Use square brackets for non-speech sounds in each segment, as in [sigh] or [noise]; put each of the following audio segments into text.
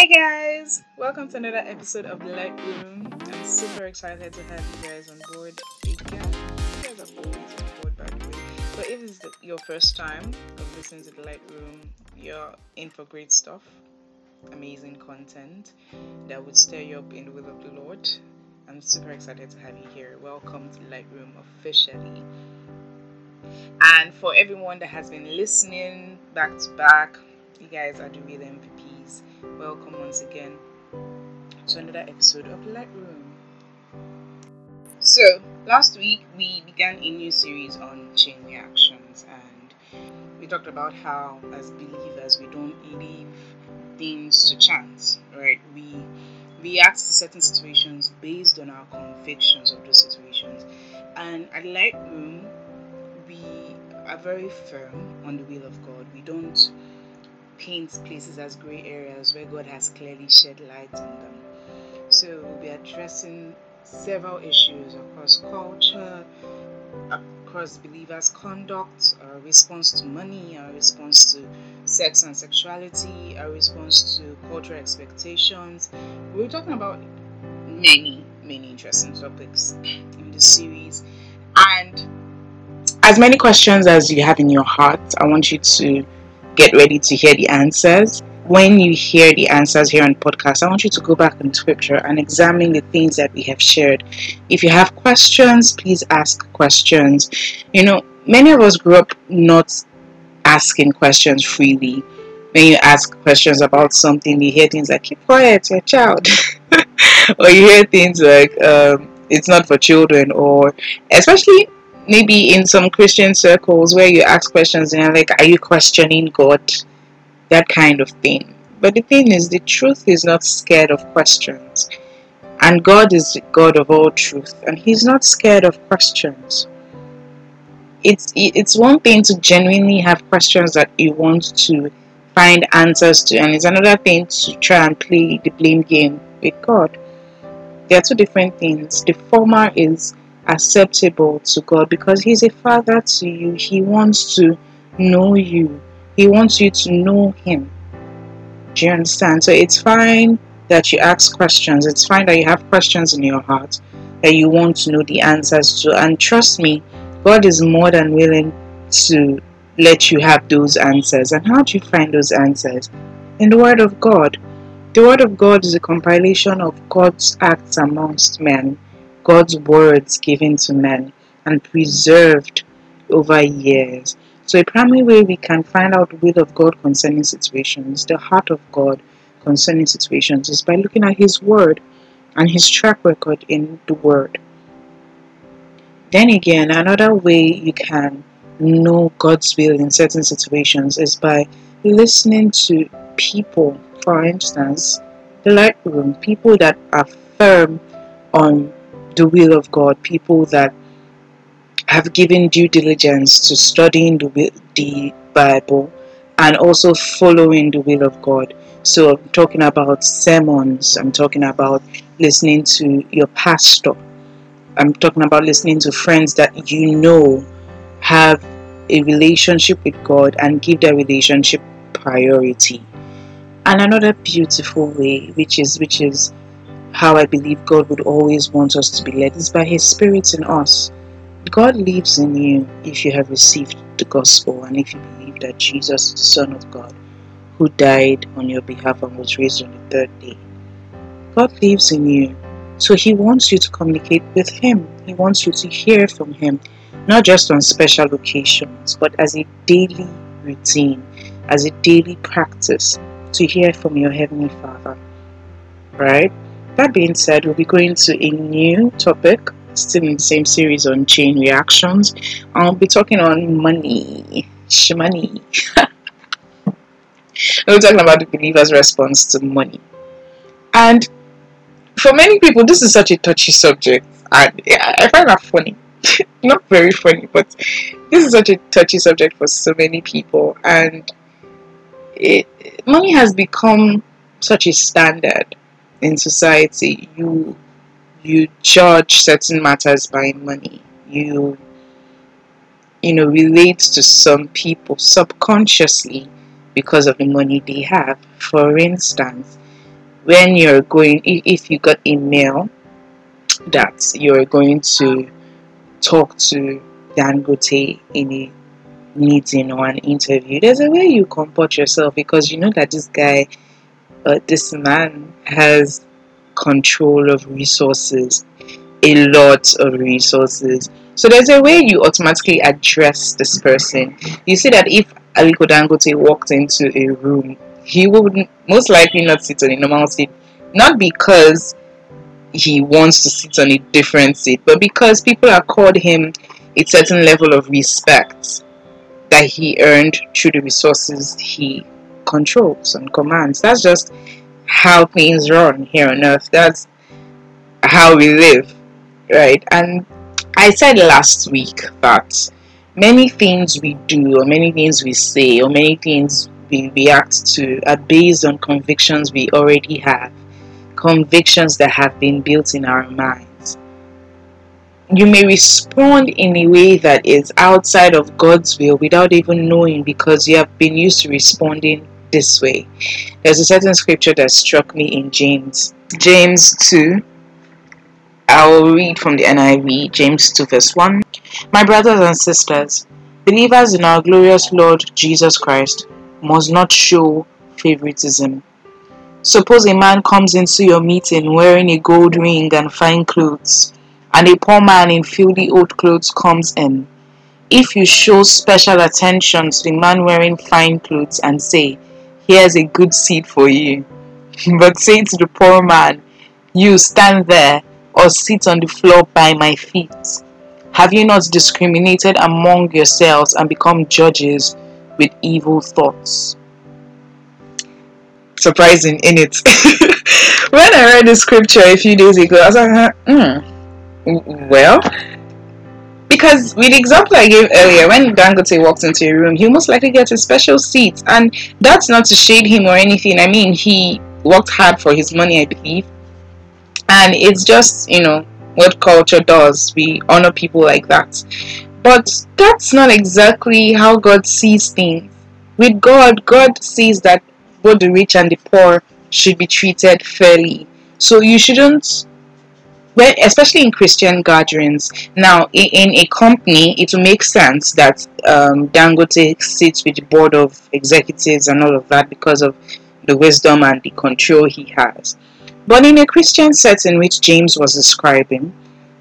Hi guys, welcome to another episode of the Light Room. I'm super excited to have you guys on board again. You guys are always on board, by the way. But if the, your first time of listening to the Light Room, you're in for great stuff, amazing content that would stir you up in the will of the Lord. I'm super excited to have you here. Welcome to the Light Room officially. And for everyone that has been listening back to back, you guys are the real MVPs. Welcome once again to another episode of Lightroom. So, last week we began a new series on chain reactions, and we talked about how, as believers, we don't leave things to chance, right? We react to certain situations based on our convictions of those situations. And at Lightroom, we are very firm on the will of God. We don't paint places as gray areas where God has clearly shed light on them. So we'll be addressing several issues across culture, across believers' conduct, our response to money, our response to sex and sexuality, our response to cultural expectations. We're talking about many, many interesting topics in this series. And as many questions as you have in your heart, I want you to get ready to hear the answers. When you hear the answers here on podcast, I want you to go back in scripture and examine the things that we have shared. If you have questions, please ask questions. You know, many of us grew up not asking questions freely. When you ask questions about something, you hear things like, keep quiet, you're a child. [laughs] or you hear things like, um, it's not for children, or especially maybe in some Christian circles where you ask questions and like, Are you questioning God? That kind of thing. But the thing is, the truth is not scared of questions. And God is the God of all truth, and He's not scared of questions. It's, it's one thing to genuinely have questions that you want to find answers to, and it's another thing to try and play the blame game with God. They are two different things. The former is acceptable to God because He's a Father to you. He wants to know you, He wants you to know Him. Do you understand? So it's fine that you ask questions, it's fine that you have questions in your heart that you want to know the answers to. And trust me, God is more than willing to let you have those answers. And how do you find those answers? In the Word of God. The Word of God is a compilation of God's acts amongst men God's words given to men and preserved over years. So, a primary way we can find out the will of God concerning situations, the heart of God concerning situations, is by looking at His Word and His track record in the Word. Then again, another way you can know God's will in certain situations is by listening to people, for instance, the light room, people that are firm on the will of God, people that have given due diligence to studying the, the Bible and also following the will of God. So I'm talking about sermons, I'm talking about listening to your pastor, I'm talking about listening to friends that you know have a relationship with God and give their relationship priority. And another beautiful way, which is which is how I believe God would always want us to be led is by His Spirit in us. God lives in you if you have received the gospel and if you believe that Jesus is the Son of God who died on your behalf and was raised on the third day. God lives in you. So He wants you to communicate with Him. He wants you to hear from Him, not just on special occasions, but as a daily routine, as a daily practice to hear from your Heavenly Father. Right? That being said, we'll be going to a new topic, still in the same series on chain reactions. I'll be talking on money, money. [laughs] we're talking about the believer's response to money. And for many people, this is such a touchy subject. And I find that funny. [laughs] Not very funny, but this is such a touchy subject for so many people. And it, money has become such a standard in society you you judge certain matters by money. You you know relate to some people subconsciously because of the money they have. For instance when you're going, if you got a mail that you're going to talk to Dan Dangote in a meeting or an interview, there's a way you comport yourself because you know that this guy, uh, this man has control of resources, a lot of resources. So there's a way you automatically address this person. You see that if Aliko Dangote walked into a room, he would most likely not sit on a normal seat, not because he wants to sit on a different seat, but because people accord him a certain level of respect that he earned through the resources he controls and commands. That's just how things run here on earth. That's how we live, right? And I said last week that many things we do, or many things we say, or many things we react to are based on convictions we already have, convictions that have been built in our minds. You may respond in a way that is outside of God's will without even knowing because you have been used to responding this way. There's a certain scripture that struck me in James. James 2. I will read from the NIV, James 2, verse 1. My brothers and sisters, believers in our glorious Lord Jesus Christ must not show favoritism. Suppose a man comes into your meeting wearing a gold ring and fine clothes, and a poor man in filthy old clothes comes in. If you show special attention to the man wearing fine clothes and say, Here's a good seat for you, [laughs] but say to the poor man, You stand there or sit on the floor by my feet. Have you not discriminated among yourselves and become judges with evil thoughts? Surprising, in it. [laughs] when I read the scripture a few days ago, I was like, hmm, well, because with the example I gave earlier, when Dangote walks into a room, he most likely gets a special seat, and that's not to shade him or anything. I mean, he worked hard for his money, I believe, and it's just you know what culture does. We honor people like that, but that's not exactly how God sees things. With God, God sees that both the rich and the poor should be treated fairly. So you shouldn't well, especially in Christian gatherings. Now, in, in, a company, it will make sense that um, Dangote sits with the board of executives and all of that because of the wisdom and the control he has. But in a Christian setting, which James was describing,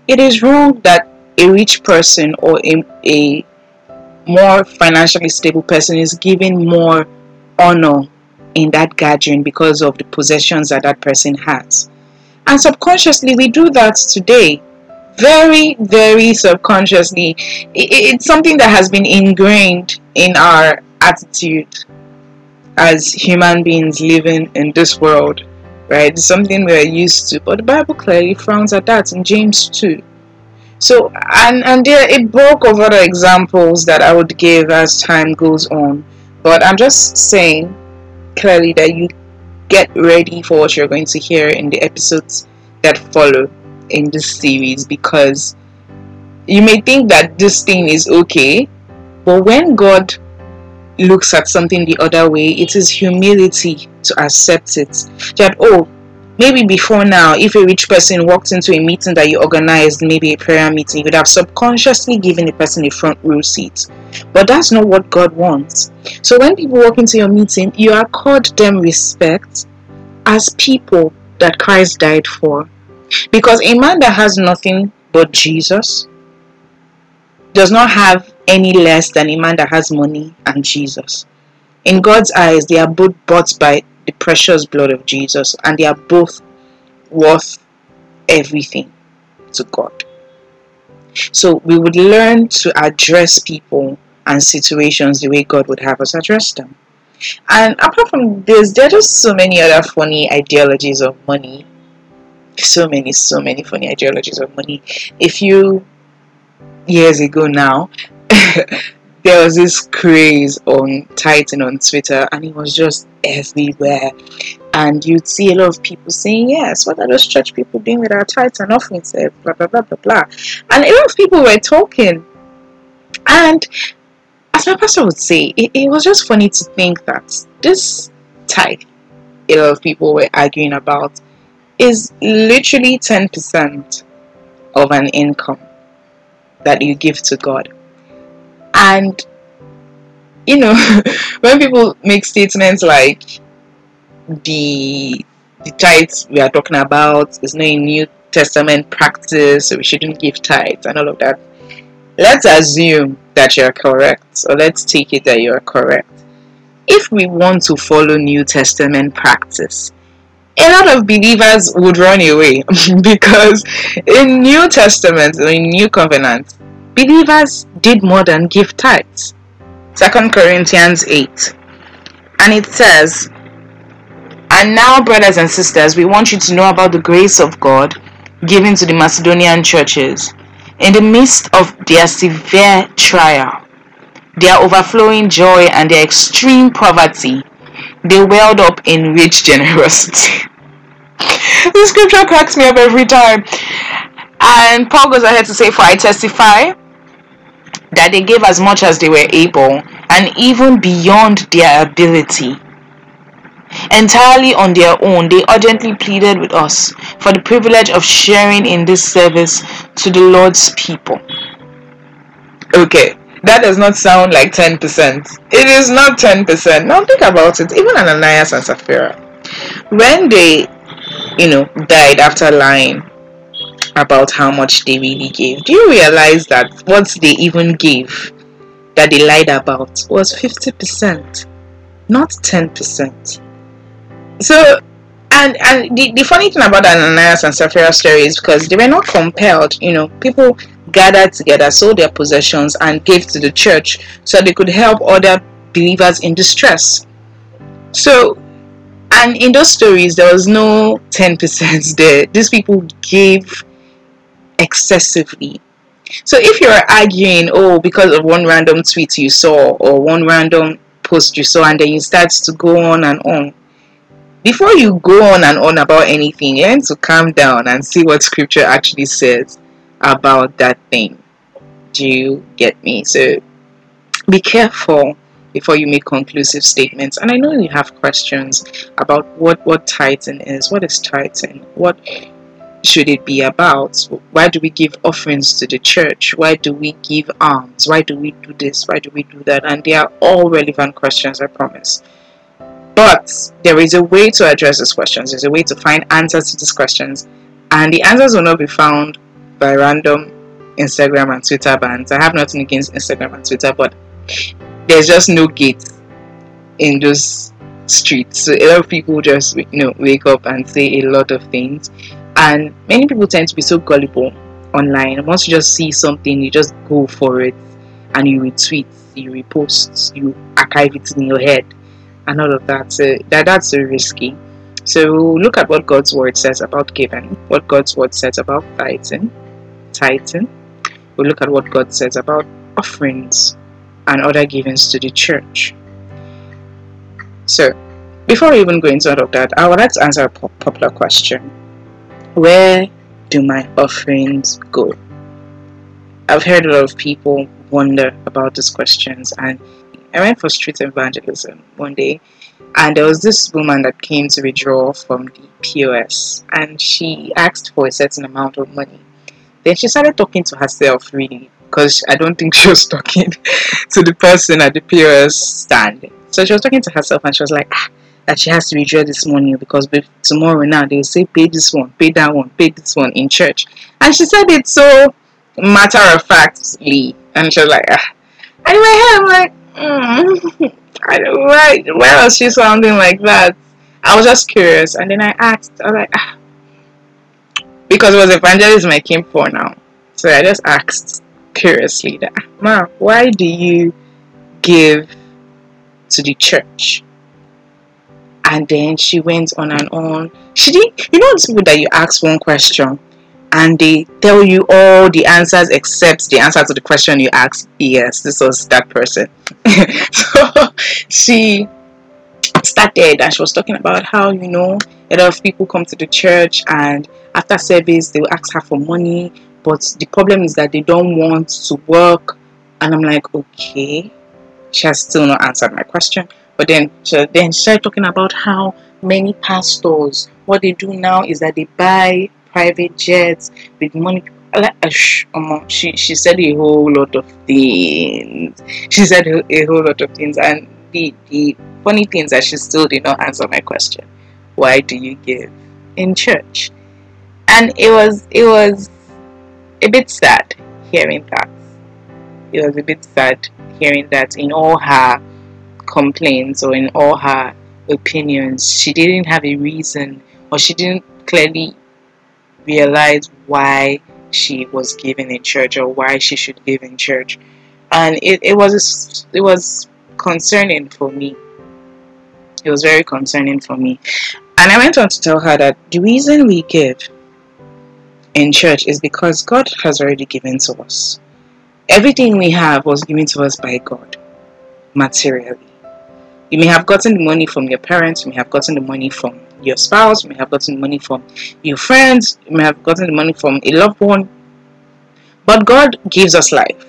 it is wrong that a rich person or a, a more financially stable person is given more honor in that gathering because of the possessions that that person has. And subconsciously, we do that today. Very, very subconsciously. It's something that has been ingrained in our attitude as human beings living in this world, right? It's something we're used to. But the Bible clearly frowns at that in James 2. So, and, and there a bulk of other examples that I would give as time goes on. But I'm just saying clearly that you get ready for what you're going to hear in the episodes that follow in this series because you may think that this thing is okay, but when God looks at something the other way, it is humility to accept it. That, oh, maybe before now, if a rich person walked into a meeting that you organized, maybe a prayer meeting, you would have subconsciously given a person a front row seat. But that's not what God wants. So when people walk into your meeting, you accord them respect as people that Christ died for. Because a man that has nothing but Jesus does not have any less than a man that has money and Jesus. In God's eyes, they are both bought by the precious blood of Jesus and they are both worth everything to God. So we would learn to address people and situations the way God would have us address them. And apart from this, there are just so many other funny ideologies of money. So many, so many funny ideologies of money. A few years ago now, [laughs] there was this craze on Titan on Twitter, and it was just everywhere. And you'd see a lot of people saying, Yes, what are those church people doing with our tithes and offerings? Blah, blah, blah, blah, blah. And a lot of people were talking. And as my pastor would say, it, it was just funny to think that this tithe a lot of people were arguing about is literally 10% of an income that you give to God. And you know, [laughs] when people make statements like the the tithes we are talking about is not a New Testament practice, so we shouldn't give tithes and all of that. Let's assume that you're correct, or let's take it that you're correct. If we want to follow New Testament practice, a lot of believers would run away [laughs] because in New Testament, in New Covenant, believers did more than give tithes. Second Corinthians 8. And it says, And now, brothers and sisters, we want you to know about the grace of God given to the Macedonian churches in the midst of their severe trial, their overflowing joy, and their extreme poverty. They welled up in rich generosity. [laughs] this scripture cracks me up every time. And Paul goes ahead to say, For I testify that they gave as much as they were able, and even beyond their ability. Entirely on their own, they urgently pleaded with us for the privilege of sharing in this service to the Lord's people. Okay, that does not sound like 10%. It is not 10%. Now think about it. Even Ananias and Sapphira, when they, you know, died after lying about how much they really gave. Do you realize that what they even gave that they lied about was 50%, not 10%? So, and and the, the funny thing about Ananias and Sapphira story is because they were not compelled, you know, people gathered together, sold their possessions, and gave to the church so they could help other believers in distress. So, and in those stories, there was no 10% [laughs] there. These people gave excessively. So if you're arguing, oh, because of one random tweet you saw or one random post you saw, and then you start to go on and on, before you go on and on about anything, you need to calm down and see what scripture actually says about that thing. Do you get me? So be careful before you make conclusive statements. And I know you have questions about what what tithing is, what is tithing, what should it be about? Why do we give offerings to the church? Why do we give alms? Why do we do this? Why do we do that? And they are all relevant questions, I promise. But there is a way to address these questions. There's a way to find answers to these questions. And the answers will not be found by random Instagram and Twitter bans. I have nothing against Instagram and Twitter, but there's just no gate in those streets. So a lot of people just you know wake up and say a lot of things and many people tend to be so gullible online. Once you just see something you just go for it. And you retweet you repost you archive it in your head and all of that. So that that's so risky. So look at what god's word says about giving. What god's word says about tithing tithing. We'll look at what god says about offerings and other givings to the church. So before we even go into all of that i would like to answer a popular question where do my offerings go? I've heard a lot of people wonder about these questions, and I went for street evangelism one day, and there was this woman that came to withdraw from the POS, and she asked for a certain amount of money. Then she started talking to herself, really, because I don't think [laughs] she was talking to the person at the POS stand. So she was talking to herself, and she was like, ah, that she has to withdraw this money because tomorrow now they'll say pay this one, pay that one, pay this one in church. And she said it so matter of factly, and she was like, ah. I'm like, mm, [laughs] I don't why why was she sounding like that? I was just curious, and then I asked, I was like, ah. because it was evangelism I came for now, so I just asked curiously that, ma, why do you give to the church? And then she went on and on. She did you know those people that you ask one question and they tell you all the answers except the answer to the question you asked. Yes, this was that person. [laughs] so she started and she was talking about how you know a lot of people come to the church and after service they will ask her for money but the problem is that they don't want to work and i'm like okay she has still not answered my question but then, so then started talking about how many pastors, what they do now is that they buy private jets with money. Uh, she she said a whole lot of things. She said a whole lot of things, and the the funny things that she still did not answer my question. Why do you give in church? And it was it was a bit sad hearing that. It was a bit sad hearing that in all her complaints or in all her opinions, she didn't have a reason or she didn't clearly realize why she was giving in church or why she should give in church. And it, it was it was concerning for me. It was very concerning for me. And I went on to tell her that the reason we give in church is because God has already given to us. Everything we have was given to us by God materially. You may have gotten the money from your parents, you may have gotten the money from your spouse, you may have gotten money from your friends, you may have gotten the money from a loved one. But God gives us life.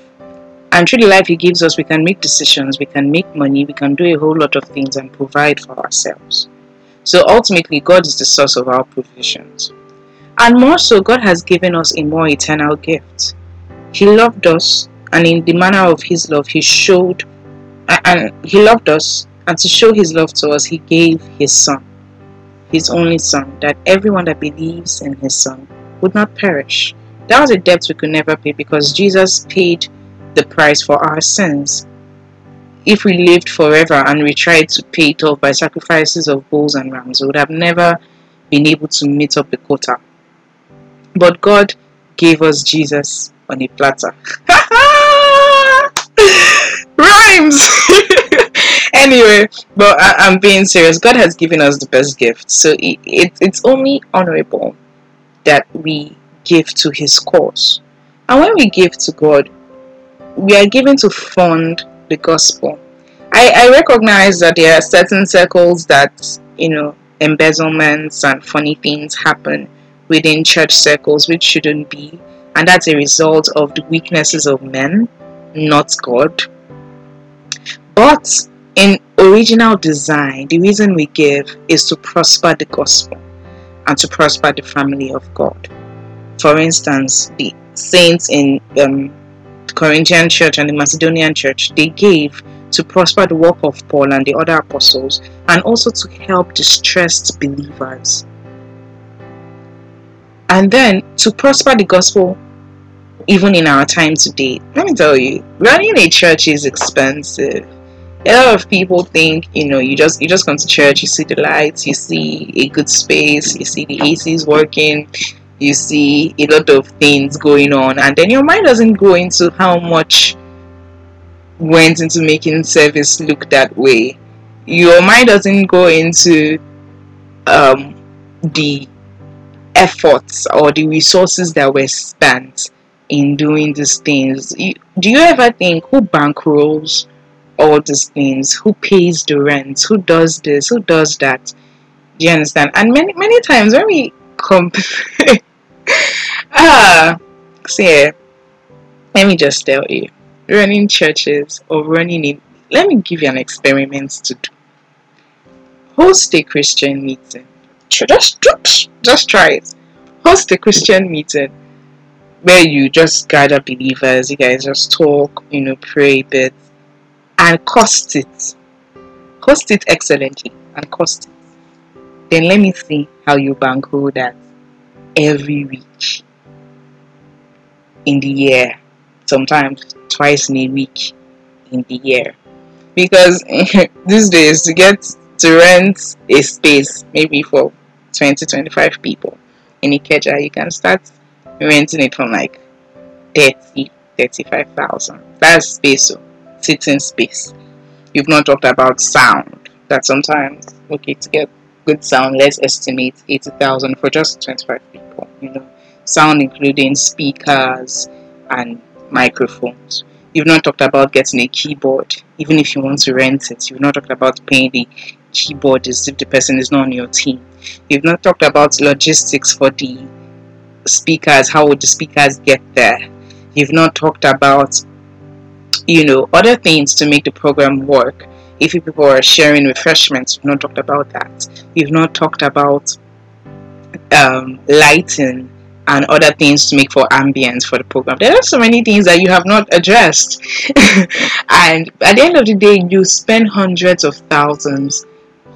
And through the life He gives us, we can make decisions, we can make money, we can do a whole lot of things and provide for ourselves. So ultimately, God is the source of our provisions. And more so, God has given us a more eternal gift. He loved us, and in the manner of His love, He showed, and He loved us and to show his love to us, he gave his son, his only son, that everyone that believes in his son would not perish. That was a debt we could never pay because Jesus paid the price for our sins. If we lived forever and we tried to pay it off by sacrifices of bulls and rams, we would have never been able to meet up the quota. But God gave us Jesus on a platter. [laughs] Rhymes! [laughs] anyway, but I, am being serious. God has given us the best gift, so it, it, it's only honorable that we give to His cause. And when we give to God, we are given to fund the gospel. I, I recognize that there are certain circles that you know embezzlements and funny things happen within church circles, which shouldn't be, and that's a result of the weaknesses of men, not God. But in original design, the reason we give is to prosper the gospel and to prosper the family of God. For instance, the saints in um, the Corinthian church and the Macedonian church, they gave to prosper the work of Paul and the other apostles and also to help distressed believers. And then to prosper the gospel even in our time today. Let me tell you, running a church is expensive a lot of people think you know you just you just come to church you see the lights you see a good space you see the acs working you see a lot of things going on and then your mind doesn't go into how much went into making service look that way. Your mind doesn't go into um, the efforts or the resources that were spent in doing these things. Do you ever think who bankrolls all these things. Who pays the rent? Who does this? Who does that? Do you understand? And many many times when we compare [laughs] ah see let me just tell you running churches or running in let me give you an experiment to do. Host a christian meeting. Just just try it. Host a christian meeting where you just gather believers you guys just talk you know pray a bit and cost it. Cost it excellently and cost it. Then let me see how you bankroll that every week in the year. Sometimes twice in a week in the year. Because [laughs] these days to get to rent a space maybe for 20 25 people in Ikeja, you can start renting it from like 30 35,000. That's space. Oh. Sitting space. You've not talked about sound. That sometimes, okay, to get good sound, let's estimate 80,000 for just 25 people. You know, sound including speakers and microphones. You've not talked about getting a keyboard, even if you want to rent it. You've not talked about paying the keyboardist if the person is not on your team. You've not talked about logistics for the speakers. How would the speakers get there? You've not talked about you know, other things to make the program work. if people are sharing refreshments, we've not talked about that. We've not talked about um, lighting and other things to make for ambience for the program. There are so many things that you have not addressed. [laughs] and at the end of the day, you spend hundreds of thousands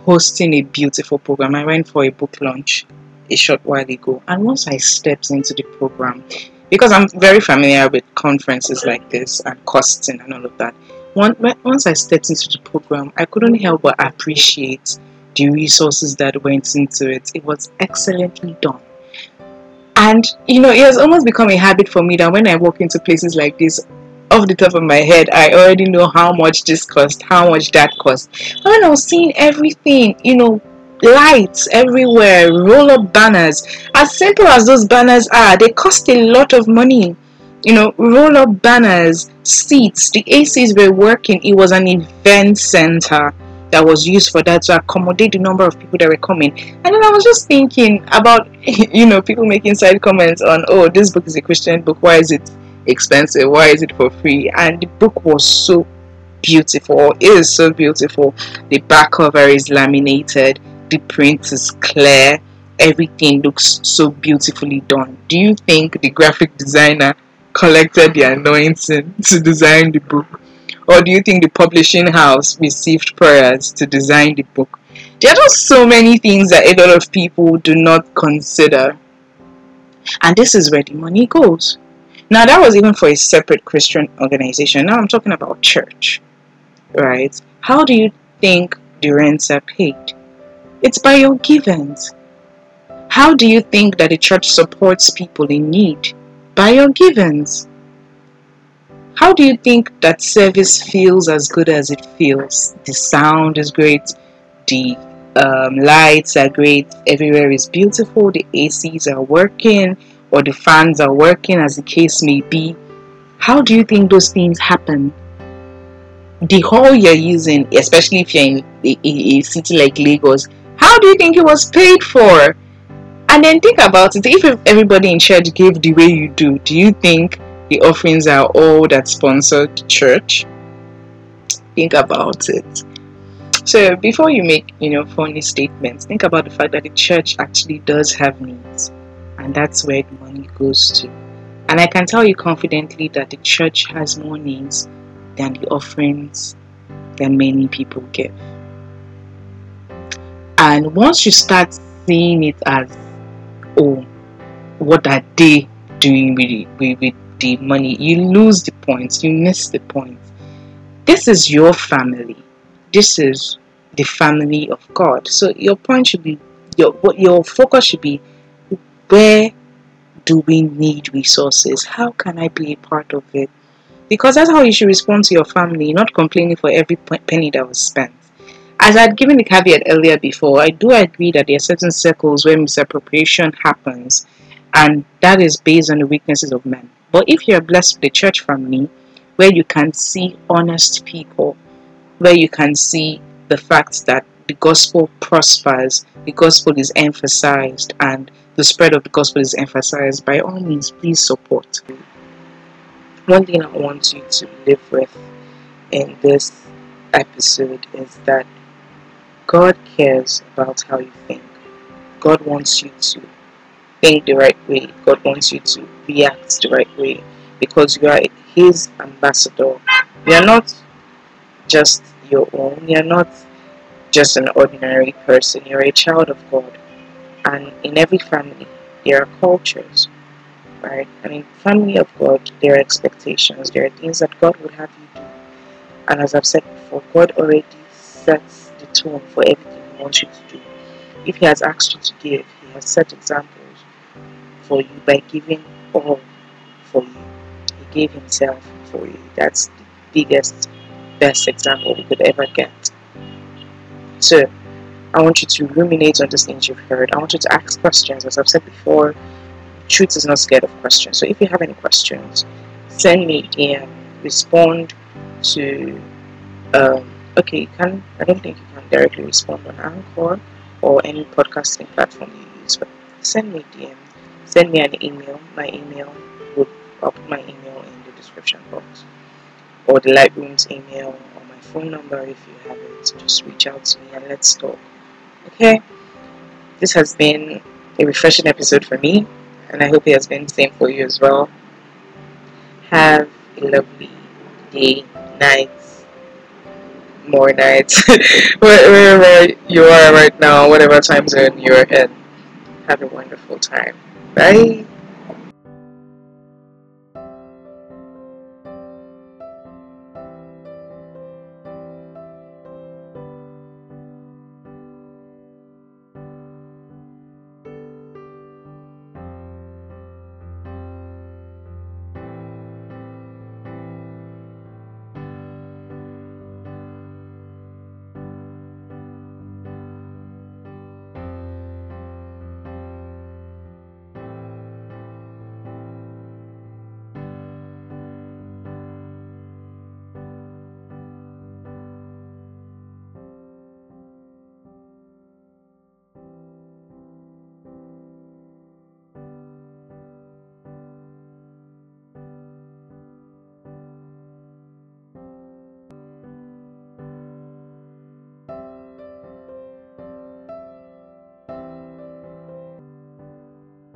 hosting a beautiful program. I went for a book launch a short while ago, and once I stepped into the program, because I'm very familiar with conferences like this and costing and all of that, once I stepped into the program, I couldn't help but appreciate the resources that went into it. It was excellently done. And you know, it has almost become a habit for me that when I walk into places like this, off the top of my head, I already know how much this cost, how much that cost. And when I was seeing everything, you know, lights everywhere, roll up banners, as simple as those banners are, they cost a lot of money. You know, roll up banners, seats, the ACs were working. It was an event center that was used for that to accommodate the number of people that were coming. And then I was just thinking about, [laughs] you know, people making side comments on, oh, this book is a Christian book. Why is it expensive? Why is it for free? And the book was so beautiful. It is so beautiful. The back cover is laminated. The print is clear. Everything looks so beautifully done. Do you think the graphic designer collected the anointing [laughs] to design the book? Or do you think the publishing house received prayers to design the book? There are just so many things that a lot of people do not consider. And this is where the money goes. Now, that was even for a separate Christian organization. Now I'm talking about church, right? How do you think the rents are paid? It's by your givings. How do you think that the church supports people in need? By your givings. How do you think that service feels as good as it feels? The sound is great, the um, lights are great, everywhere is beautiful, the ACs are working, or the fans are working, as the case may be. How do you think those things happen? The hall you're using, especially if you're in a, a, a city like Lagos, how do you think it was paid for? And then think about it if everybody in church gave the way you do, do you think the offerings are all that sponsored the church. Think about it. So before you make, you know, funny statements, think about the fact that the church actually does have needs, and that's where the money goes to. And I can tell you confidently that the church has more needs than the offerings that many people give. And once you start seeing it as, oh, what are they doing with, with, with the money, you lose the points, you miss the points. This is your family. This is the family of God. So your point should be your what your focus should be where do we need resources? How can I be a part of it? Because that's how you should respond to your family, not complaining for every penny that was spent. As I'd given the caveat earlier before, I do agree that there are certain circles where misappropriation happens, and that is based on the weaknesses of men. But if you're blessed with a church family where you can see honest people, where you can see the fact that the gospel prospers, the gospel is emphasized, and the spread of the gospel is emphasized, by all means, please support. One thing I want you to live with in this episode is that God cares about how you think. God wants you to think the right way. God wants you to react the right way because you are His ambassador. You are not just your own, you are not just an ordinary person, you're a child of God. And in every family, there are cultures, right? And in family of God, there are expectations, there are things that God would have you do. And as I've said before, God already sets the tone for everything He wants you to do. If He has asked you to give, He has set examples for you by giving all for you. He gave himself for you. That's the biggest, best example we could ever get. So, I want you to ruminate on these things you've heard. I want you to ask questions. As I've said before, truth is not scared of questions. So, if you have any questions, send me DM, respond to. Um, okay you can i don't think you can directly respond on anchor or any podcasting platform you use but send me a dm send me an email. My email would i'll put my email in the description box. Or the lightroom's email or my phone number if you have it. Just reach out to me and let's talk. Okay? This has been a refreshing episode for me and i hope it has been the same for you as well. Have a lovely day night more nights [laughs] wherever you are right now, whatever time zone you're in. Have a wonderful time. Bye.